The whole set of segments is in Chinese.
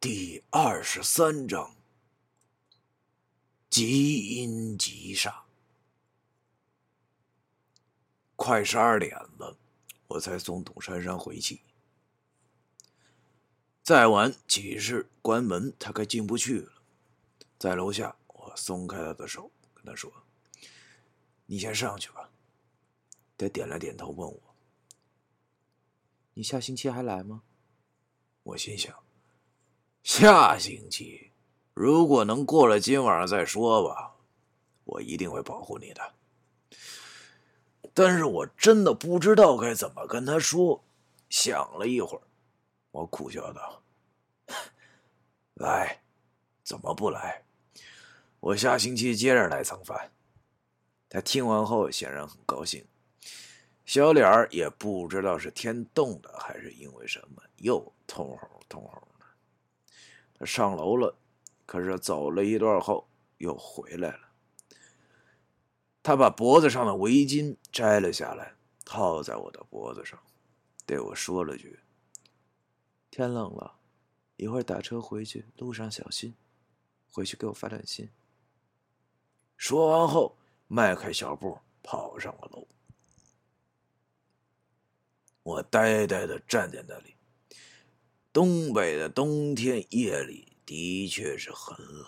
第二十三章，极阴极煞。快十二点了，我才送董珊珊回去。再晚，寝室关门，他该进不去了。在楼下，我松开他的手，跟他说：“你先上去吧。”他点了点头，问我：“你下星期还来吗？”我心想。下星期，如果能过了今晚上再说吧，我一定会保护你的。但是我真的不知道该怎么跟他说。想了一会儿，我苦笑道：“ 来，怎么不来？我下星期接着来蹭饭。”他听完后显然很高兴，小脸儿也不知道是天冻的还是因为什么，又通红通红。上楼了，可是走了一段后又回来了。他把脖子上的围巾摘了下来，套在我的脖子上，对我说了句：“天冷了，一会儿打车回去，路上小心。回去给我发短信。”说完后，迈开小步跑上了楼。我呆呆的站在那里。东北的冬天夜里的确是很冷，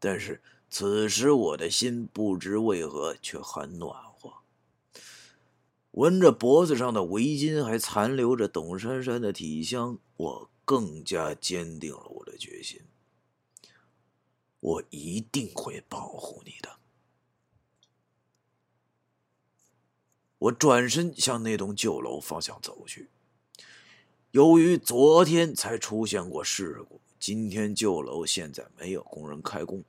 但是此时我的心不知为何却很暖和。闻着脖子上的围巾还残留着董珊珊的体香，我更加坚定了我的决心：我一定会保护你的。我转身向那栋旧楼方向走去。由于昨天才出现过事故，今天旧楼现在没有工人开工。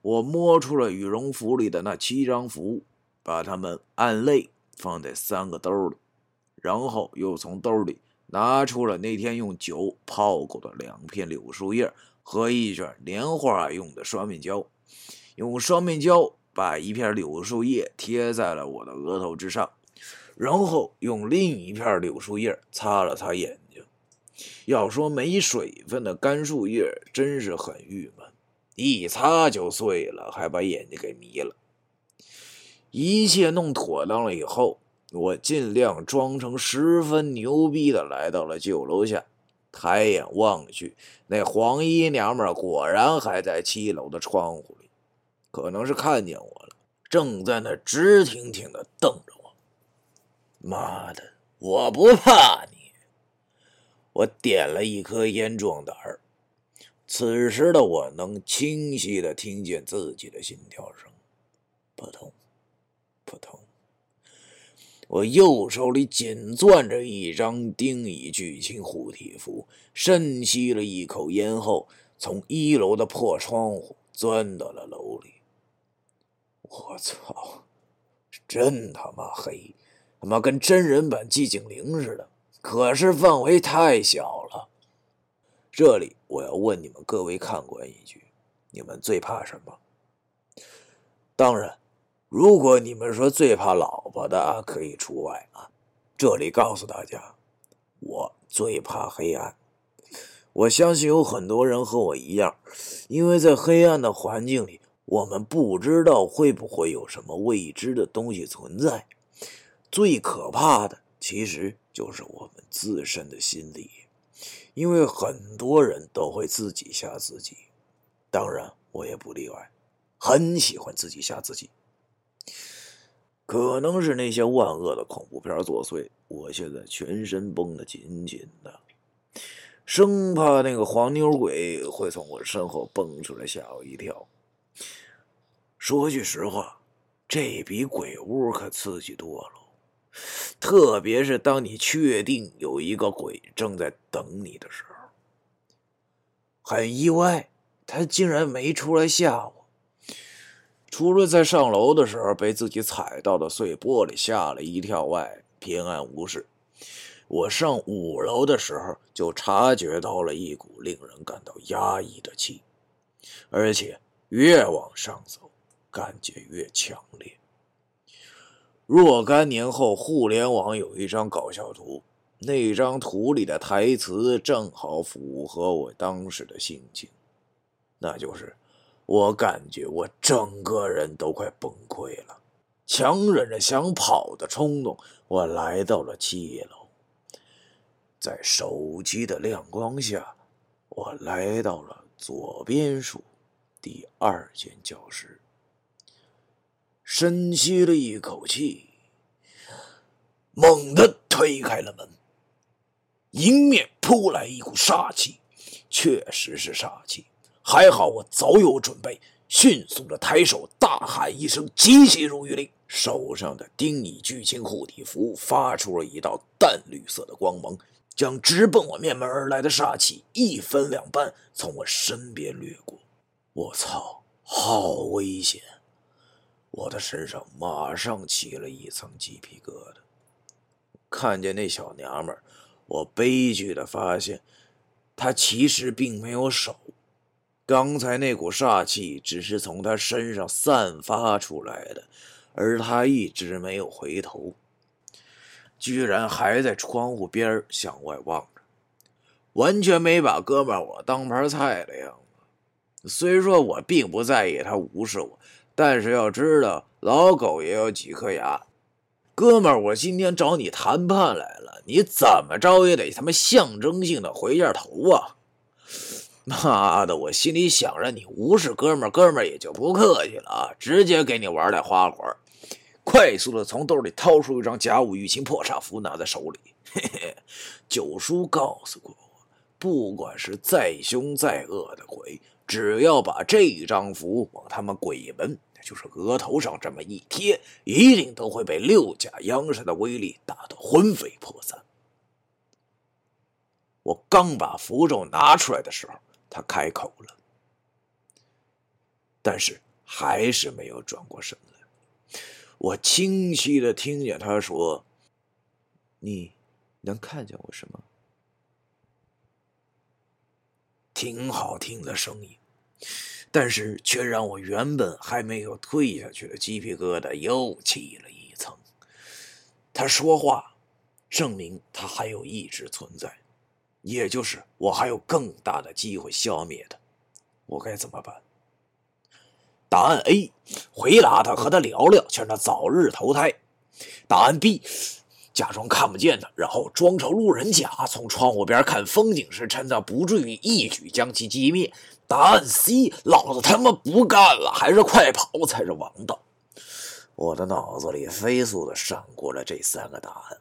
我摸出了羽绒服里的那七张符，把它们按类放在三个兜里，然后又从兜里拿出了那天用酒泡过的两片柳树叶和一卷年画用的双面胶，用双面胶把一片柳树叶贴在了我的额头之上。然后用另一片柳树叶擦了擦眼睛。要说没水分的干树叶真是很郁闷，一擦就碎了，还把眼睛给迷了。一切弄妥当了以后，我尽量装成十分牛逼的来到了旧楼下，抬眼望去，那黄衣娘们果然还在七楼的窗户里，可能是看见我了，正在那直挺挺的瞪着我。妈的！我不怕你。我点了一颗烟壮胆儿。此时的我能清晰的听见自己的心跳声，扑通，扑通。我右手里紧攥着一张丁乙聚氰护体符，深吸了一口烟后，从一楼的破窗户钻到了楼里。我操！真他妈黑！他妈跟真人版寂静岭似的，可是范围太小了。这里我要问你们各位看官一句：你们最怕什么？当然，如果你们说最怕老婆的，可以除外啊。这里告诉大家，我最怕黑暗。我相信有很多人和我一样，因为在黑暗的环境里，我们不知道会不会有什么未知的东西存在。最可怕的，其实就是我们自身的心理，因为很多人都会自己吓自己，当然我也不例外，很喜欢自己吓自己。可能是那些万恶的恐怖片作祟，我现在全身绷得紧紧的，生怕那个黄牛鬼会从我身后蹦出来吓我一跳。说句实话，这比鬼屋可刺激多了。特别是当你确定有一个鬼正在等你的时候，很意外，他竟然没出来吓我。除了在上楼的时候被自己踩到的碎玻璃吓了一跳外，平安无事。我上五楼的时候就察觉到了一股令人感到压抑的气，而且越往上走，感觉越强烈。若干年后，互联网有一张搞笑图，那张图里的台词正好符合我当时的心情，那就是我感觉我整个人都快崩溃了，强忍着想跑的冲动，我来到了七楼，在手机的亮光下，我来到了左边数第二间教室，深吸了一口气，猛地推开了门。迎面扑来一股煞气，确实是煞气。还好我早有准备，迅速的抬手大喊一声“急血如玉令”，手上的丁乙巨青护体符发出了一道淡绿色的光芒，将直奔我面门而来的煞气一分两半，从我身边掠过。我操，好危险！我的身上马上起了一层鸡皮疙瘩。看见那小娘们儿。我悲剧的发现，她其实并没有手。刚才那股煞气只是从她身上散发出来的，而他一直没有回头，居然还在窗户边向外望着，完全没把哥们我当盘菜的样子。虽说我并不在意他无视我，但是要知道，老狗也有几颗牙。哥们儿，我今天找你谈判来了，你怎么着也得他妈象征性的回一下头啊！妈的，我心里想着你无视哥们儿，哥们儿也就不客气了啊，直接给你玩点花活，快速的从兜里掏出一张甲午玉清破煞符，拿在手里。嘿嘿，九叔告诉过我，不管是再凶再恶的鬼，只要把这张符往他们鬼门。就是额头上这么一贴，一定都会被六甲阳神的威力打得魂飞魄散。我刚把符咒拿出来的时候，他开口了，但是还是没有转过身来。我清晰的听见他说：“你能看见我什么？”挺好听的声音。但是却让我原本还没有退下去的鸡皮疙瘩又起了一层。他说话，证明他还有意志存在，也就是我还有更大的机会消灭他。我该怎么办？答案 A：回答他，和他聊聊，劝他早日投胎。答案 B：假装看不见他，然后装成路人甲，从窗户边看风景时，趁他不注意，一举将其击灭。答案 C，老子他妈不干了，还是快跑才是王道。我的脑子里飞速的闪过了这三个答案，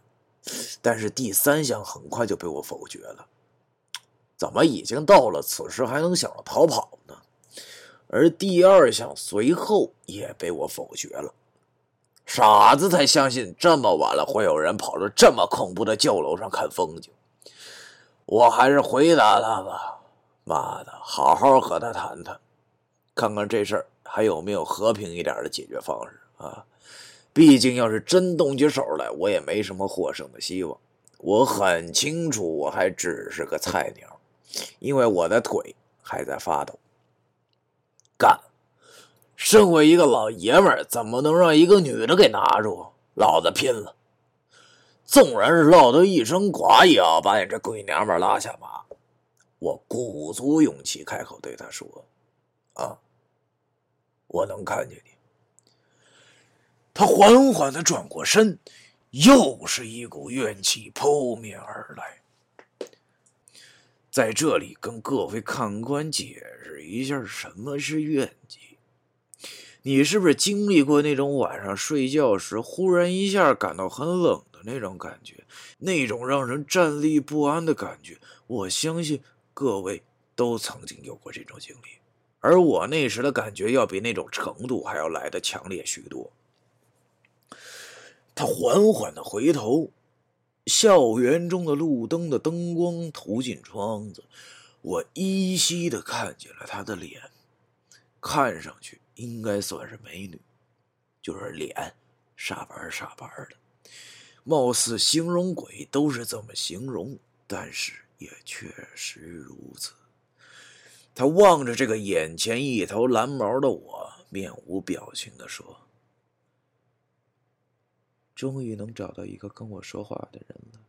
但是第三项很快就被我否决了。怎么已经到了此时还能想着逃跑呢？而第二项随后也被我否决了。傻子才相信这么晚了会有人跑到这么恐怖的旧楼上看风景。我还是回答他吧。妈的，好好和他谈谈，看看这事儿还有没有和平一点的解决方式啊！毕竟要是真动起手来，我也没什么获胜的希望。我很清楚，我还只是个菜鸟，因为我的腿还在发抖。干！身为一个老爷们，怎么能让一个女的给拿住？老子拼了！纵然是落得一身剐，也要把你这鬼娘们拉下马。我鼓足勇气开口对他说：“啊，我能看见你。”他缓缓的转过身，又是一股怨气扑面而来。在这里跟各位看官解释一下，什么是怨气？你是不是经历过那种晚上睡觉时忽然一下感到很冷的那种感觉？那种让人站立不安的感觉？我相信。各位都曾经有过这种经历，而我那时的感觉要比那种程度还要来的强烈许多。他缓缓的回头，校园中的路灯的灯光投进窗子，我依稀的看见了他的脸，看上去应该算是美女，就是脸煞白煞白的，貌似形容鬼都是这么形容，但是。也确实如此。他望着这个眼前一头蓝毛的我，面无表情的说：“终于能找到一个跟我说话的人了。”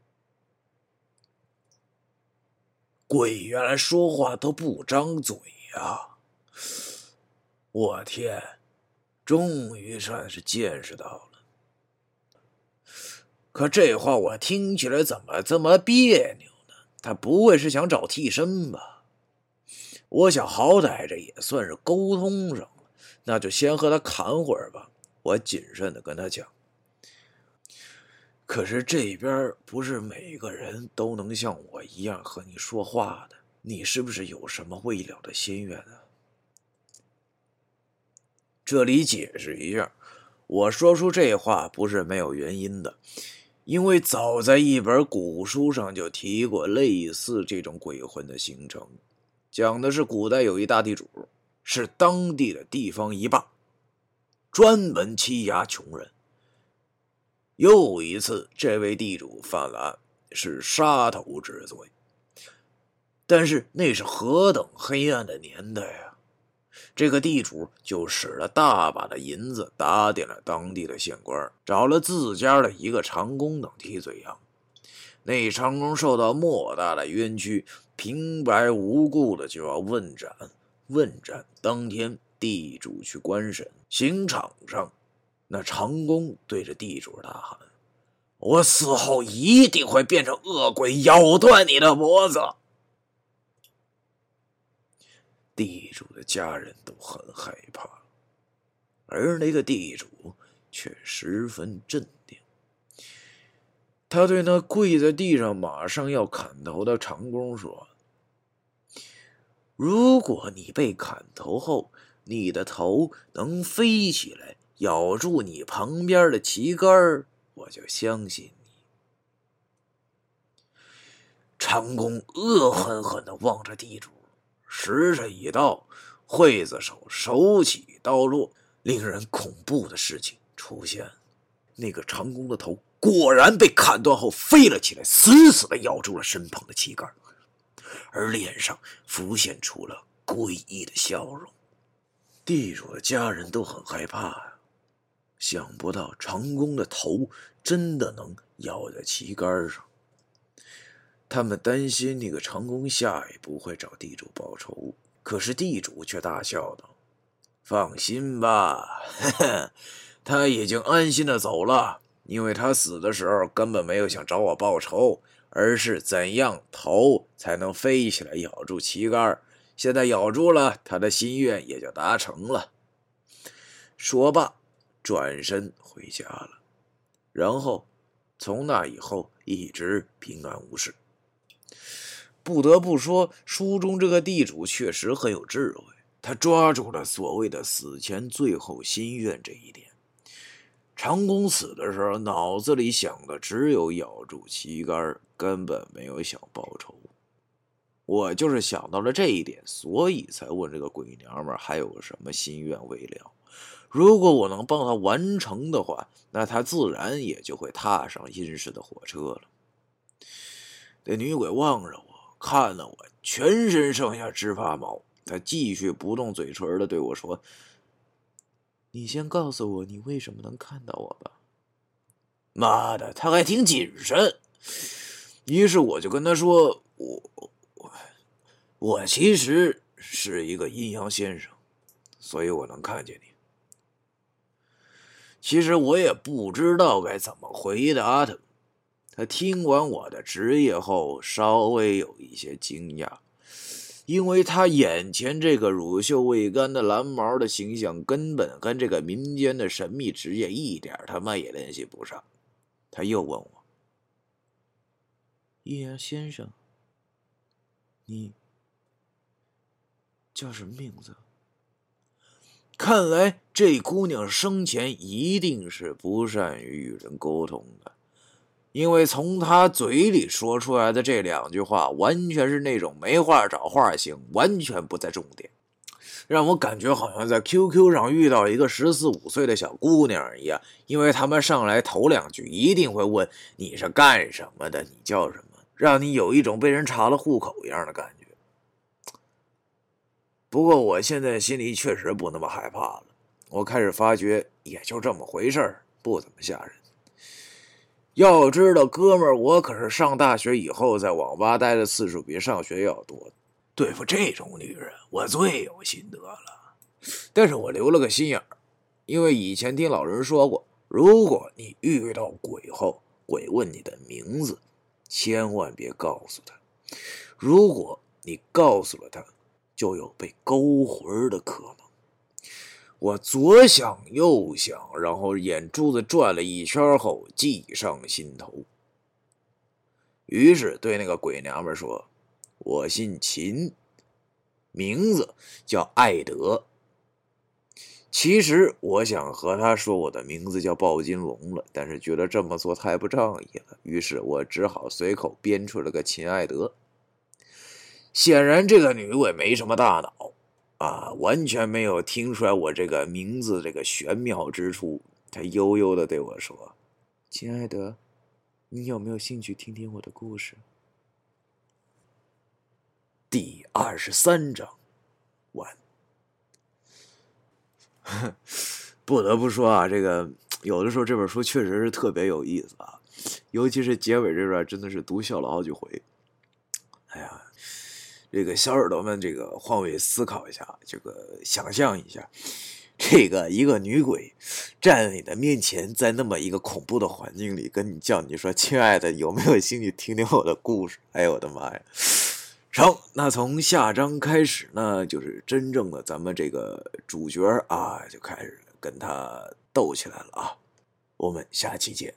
鬼原来说话都不张嘴呀！我天，终于算是见识到了。可这话我听起来怎么这么别扭？他不会是想找替身吧？我想，好歹这也算是沟通上了，那就先和他侃会儿吧。我谨慎的跟他讲。可是这边不是每个人都能像我一样和你说话的，你是不是有什么未了的心愿啊？这里解释一下，我说出这话不是没有原因的。因为早在一本古书上就提过类似这种鬼魂的形成，讲的是古代有一大地主，是当地的地方一霸，专门欺压穷人。又一次，这位地主犯了案是杀头之罪，但是那是何等黑暗的年代啊！这个地主就使了大把的银子，打点了当地的县官，找了自家的一个长工等替罪羊。那长工受到莫大的冤屈，平白无故的就要问斩。问斩当天，地主去官审，刑场上，那长工对着地主大喊：“我死后一定会变成恶鬼，咬断你的脖子。”地主的家人都很害怕，而那个地主却十分镇定。他对那跪在地上马上要砍头的长工说：“如果你被砍头后，你的头能飞起来咬住你旁边的旗杆我就相信你。”长工恶狠狠的望着地主。时辰已到，刽子手手起刀落，令人恐怖的事情出现。那个长工的头果然被砍断后飞了起来，死死的咬住了身旁的旗杆，而脸上浮现出了诡异的笑容。地主的家人都很害怕呀，想不到长工的头真的能咬在旗杆上。他们担心那个长工下一步会找地主报仇，可是地主却大笑道：“放心吧，他已经安心的走了，因为他死的时候根本没有想找我报仇，而是怎样头才能飞起来咬住旗杆。现在咬住了，他的心愿也就达成了。”说罢，转身回家了，然后从那以后一直平安无事。不得不说，书中这个地主确实很有智慧，他抓住了所谓的死前最后心愿这一点。长工死的时候，脑子里想的只有咬住旗杆，根本没有想报仇。我就是想到了这一点，所以才问这个鬼娘们还有什么心愿未了。如果我能帮他完成的话，那他自然也就会踏上阴世的火车了。这女鬼望着我。看得我全身上下直发毛，他继续不动嘴唇的对我说：“你先告诉我，你为什么能看到我吧？”妈的，他还挺谨慎。于是我就跟他说：“我我我其实是一个阴阳先生，所以我能看见你。”其实我也不知道该怎么回答他。他听完我的职业后，稍微有一些惊讶，因为他眼前这个乳臭未干的蓝毛的形象，根本跟这个民间的神秘职业一点他妈也联系不上。他又问我：“阴阳先生，你叫什么名字？”看来这姑娘生前一定是不善于与人沟通的。因为从他嘴里说出来的这两句话，完全是那种没话找话型，完全不在重点，让我感觉好像在 QQ 上遇到一个十四五岁的小姑娘一样。因为他们上来头两句一定会问你是干什么的，你叫什么，让你有一种被人查了户口一样的感觉。不过我现在心里确实不那么害怕了，我开始发觉也就这么回事，不怎么吓人。要知道，哥们儿，我可是上大学以后在网吧待的次数比上学要多。对付这种女人，我最有心得了。但是我留了个心眼儿，因为以前听老人说过，如果你遇到鬼后，鬼问你的名字，千万别告诉他。如果你告诉了他，就有被勾魂的可能。我左想右想，然后眼珠子转了一圈后，计上心头。于是对那个鬼娘们说：“我姓秦，名字叫艾德。”其实我想和他说我的名字叫鲍金龙了，但是觉得这么做太不仗义了，于是我只好随口编出了个秦艾德。显然，这个女鬼没什么大脑。啊，完全没有听出来我这个名字这个玄妙之处。他悠悠的对我说：“亲爱的，你有没有兴趣听听我的故事？”第二十三章完。不得不说啊，这个有的时候这本书确实是特别有意思啊，尤其是结尾这段，真的是读笑了好几回。哎呀。这个小耳朵们，这个换位思考一下，这个想象一下，这个一个女鬼站在你的面前，在那么一个恐怖的环境里，跟你叫你说：“亲爱的，有没有兴趣听听我的故事？”哎呦我的妈呀！好，那从下章开始呢，就是真正的咱们这个主角啊，就开始跟他斗起来了啊！我们下期见。